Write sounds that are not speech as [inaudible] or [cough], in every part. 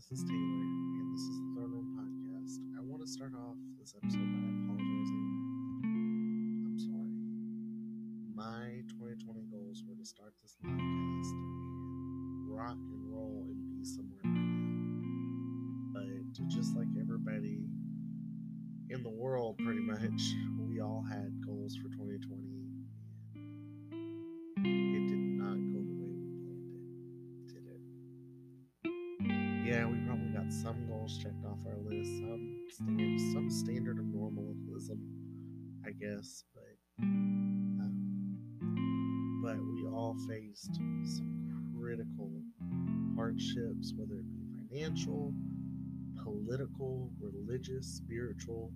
this is Taylor, and this is the Throne Room Podcast. I want to start off this episode by apologizing. I'm sorry. My 2020 goals were to start this podcast and rock and roll and be somewhere right now. But just like everybody in the world, pretty much, we all had goals for 2020. I guess, but um, but we all faced some critical hardships, whether it be financial, political, religious, spiritual,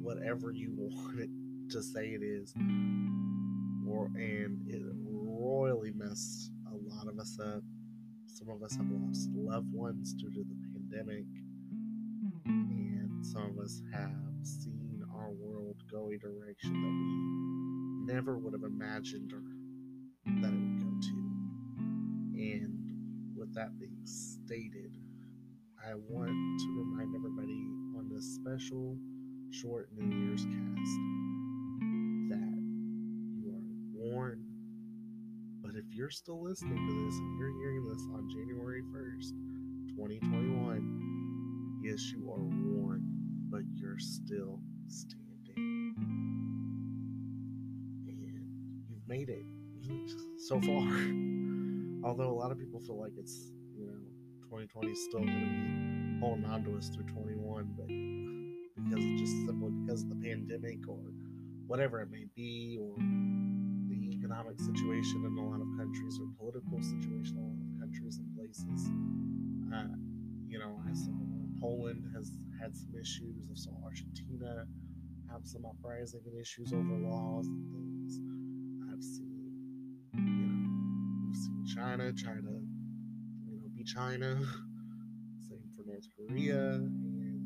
whatever you [laughs] want to say it is, or and it royally messed a lot of us up. Some of us have lost loved ones due to the pandemic, and some of us have seen our world go a direction that we never would have imagined or that it would go to. And with that being stated, I want to remind everybody on this special short New Year's cast that you are warned but if you're still listening to this and you're hearing this on January 1st, 2021, yes, you are worn, but you're still standing. And you've made it so far. [laughs] Although a lot of people feel like it's, you know, 2020 is still going to be holding on to us through 21, but because it's just simply because of the pandemic or whatever it may be, or the economic situation in a lot of countries or political situation in a lot of countries and places. Uh, you know, I saw Poland has had some issues. I saw Argentina have some uprising and issues over laws and things. I've seen, you know, we've seen China try to, you know, be China. [laughs] Same for North Korea, and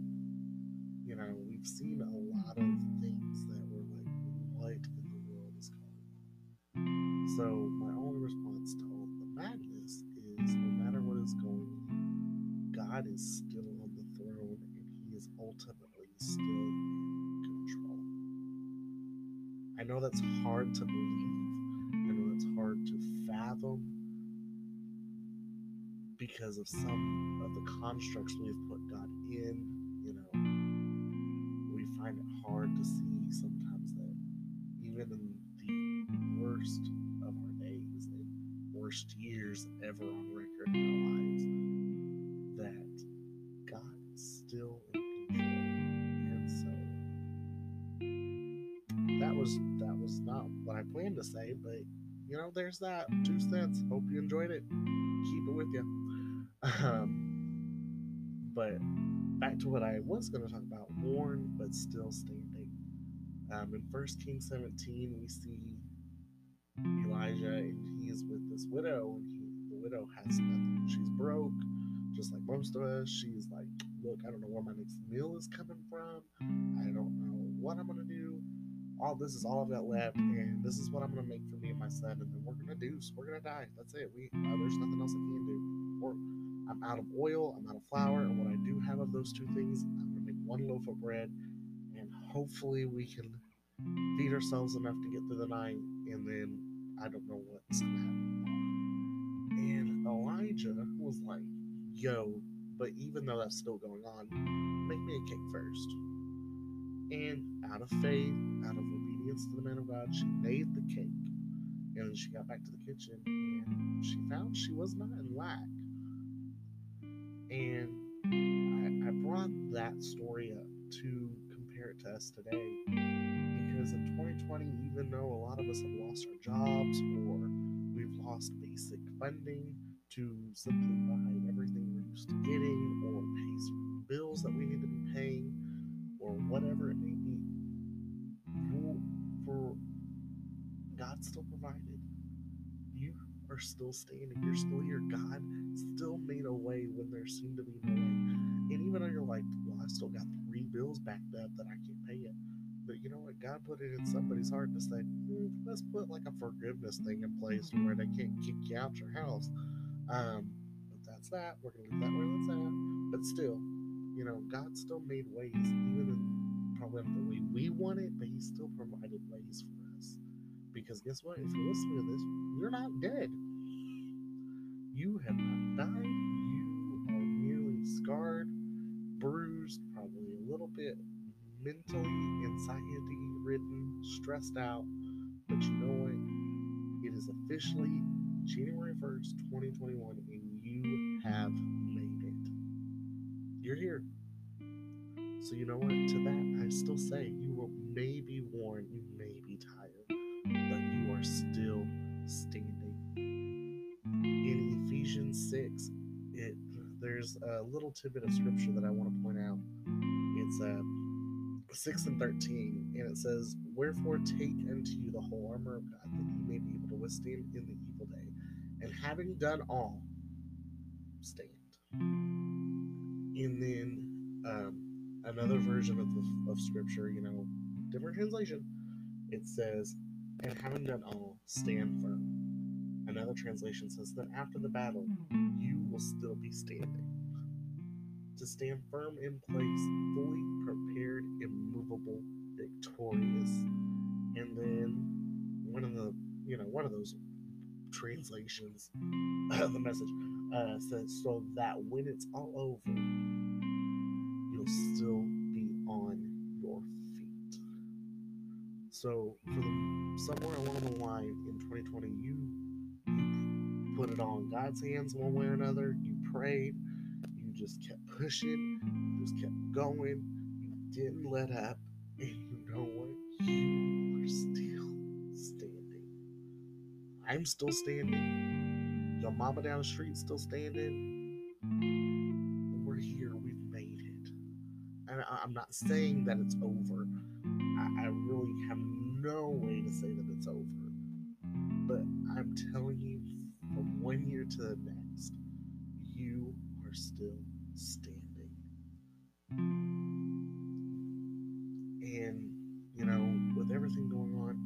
you know, we've seen a lot of things that were like, what in the world is going on? So my only response to all the madness is no matter what is going on, God is ultimately still control. I know that's hard to believe. I know that's hard to fathom because of some of the constructs we've put God in, you know. We find it hard to see sometimes that even in the worst of our days and worst years ever on record to say, but you know, there's that two cents. Hope you enjoyed it. Keep it with you. Um, but back to what I was going to talk about, worn but still standing. Um, in First Kings 17, we see Elijah, and he is with this widow, and he, the widow has nothing. She's broke, just like most of us. She's like, "Look, I don't know where my next meal is coming from. I don't know what I'm gonna do. All this is all I've got left, and this is what I'm gonna make for me and my son, and then we're gonna. So we're gonna die. That's it. We uh, there's nothing else I can do. Or I'm out of oil. I'm out of flour, and what I do have of those two things, I'm gonna make one loaf of bread, and hopefully we can feed ourselves enough to get through the night, and then I don't know what's gonna happen. And Elijah was like, "Yo." But even though that's still going on, make me a cake first. And out of faith, out of obedience to the man of God, she made the cake. And she got back to the kitchen and she found she was not in lack. And I, I brought that story up to compare it to us today because in 2020, even though a lot of us have lost our jobs or we've lost basic funding to simply buy everything we're used to getting or pay bills that we need to be paying or whatever it may be, still provided. You are still standing. You're still here. God still made a way when there seemed to be no way. And even though you're like, well, I still got three bills backed up that I can't pay it. But you know what? God put it in somebody's heart to say, hmm, let's put like a forgiveness thing in place where they can't kick you out your house. Um, but that's that. We're gonna leave that where that's at. But still, you know, God still made ways, even in probably not the way we want it, but He still provided ways for us. Because guess what? If you're listening to this, you're not dead. You have not died. You are merely scarred, bruised, probably a little bit mentally anxiety ridden, stressed out. But you know what? It is officially January 1st, 2021, and you have made it. You're here. So you know what? To that, I still say you will may be worn, you still standing. In Ephesians 6, it there's a little tidbit of scripture that I want to point out. It's uh, 6 and 13, and it says, Wherefore take unto you the whole armor of God, that ye may be able to withstand in the evil day, and having done all, stand. And then um, another version of, the, of scripture, you know, different translation, it says, And having done all, stand firm. Another translation says that after the battle, you will still be standing. To stand firm in place, fully prepared, immovable, victorious. And then one of the, you know, one of those translations, [clears throat] the message uh, says, so that when it's all over, you'll still be on. So for the somewhere along the line in 2020, you you put it on God's hands one way or another. You prayed. You just kept pushing. You just kept going. You didn't let up. [laughs] And you know what? You are still standing. I'm still standing. Your mama down the street still standing. I'm not saying that it's over. I, I really have no way to say that it's over. But I'm telling you, from one year to the next, you are still standing. And, you know, with everything going on,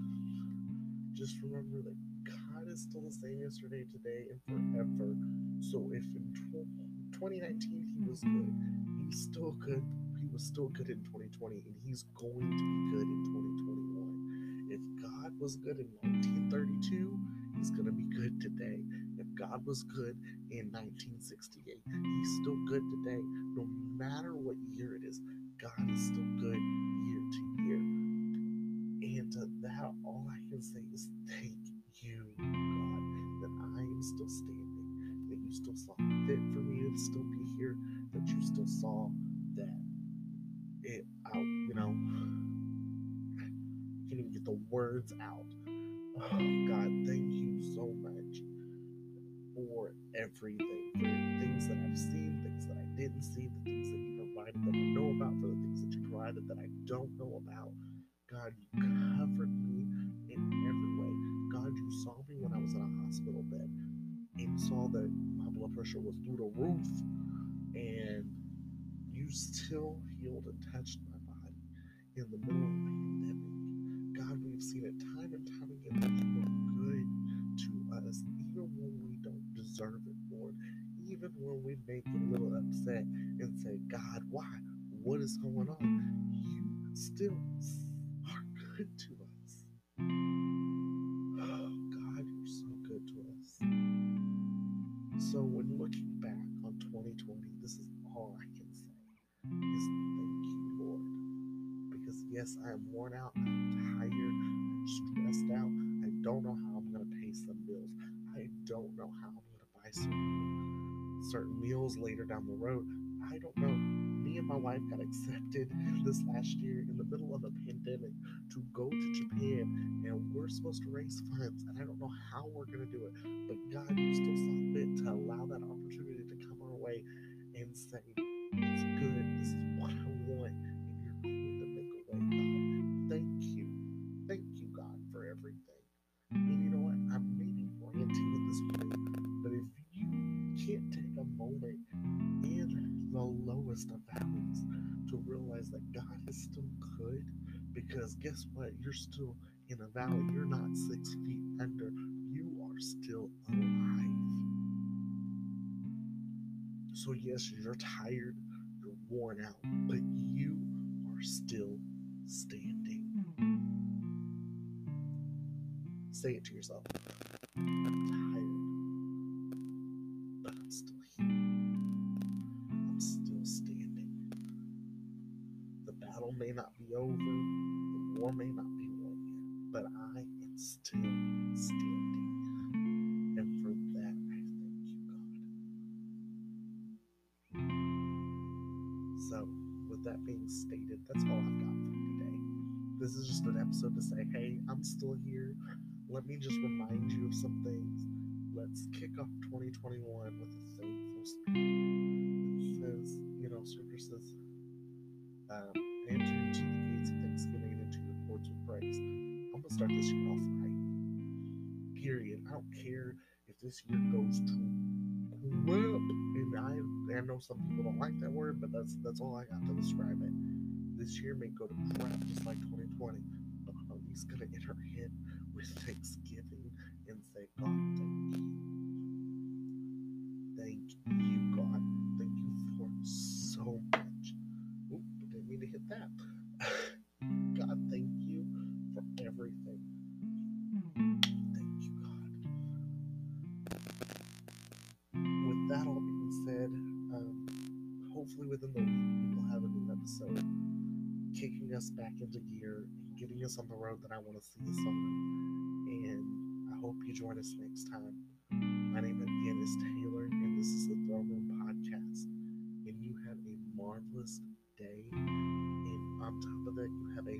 just remember that God is still the same yesterday, today, and forever. So if in 2019 he was good, he's still good. Was still good in 2020, and he's going to be good in 2021. If God was good in 1932, he's going to be good today. If God was good in 1968, he's still good today. No matter what year it is, God is still good year to year. And to that, all I can say is thank you, God, that I am still standing, that you still saw fit for me to still be here, that you still saw the words out. Oh, God, thank you so much for everything, for things that I've seen, things that I didn't see, the things that you provided that I know about, for the things that you provided that I don't know about. God, you covered me in every way. God, you saw me when I was in a hospital bed and saw that my blood pressure was through the roof, and you still healed and touched my body in the middle of pandemic. God, we've seen it time and time again that you are good to us, even when we don't deserve it, Lord. Even when we make a little upset and say, God, why? What is going on? You still are good to us. Oh, God, you're so good to us. So, when looking back on 2020, this is all I can say is thank you, Lord. Because, yes, I am worn out, certain, meals later down the road. I don't know. Me and my wife got accepted [laughs] this last year in the middle of a pandemic to go to Japan, and we're supposed to raise funds, and I don't know how we're going to do it. But God, you still saw fit to allow that opportunity to come our way and say, the lowest of valleys to realize that God is still good, because guess what? You're still in a valley. You're not six feet under. You are still alive. So, yes, you're tired, you're worn out, but you are still standing. Say it to yourself. May not be won yet, but I am still standing. And for that, I thank you, God. So, with that being stated, that's all I've got for today. This is just an episode to say, hey, I'm still here. Let me just remind you of some things. Let's kick off 2021 with a thankful spirit. It says, you know, scripture says, um, gonna start this year off right. Period. I don't care if this year goes to crap, and I I know some people don't like that word, but that's that's all I got to describe it. This year may go to crap just like 2020, but I'm at least gonna enter in with thanksgiving and say, God, thank you. us back into gear and getting us on the road that I want to see us on. And I hope you join us next time. My name again is Taylor, and this is the Throne Room Podcast. And you have a marvelous day. And on top of that, you have a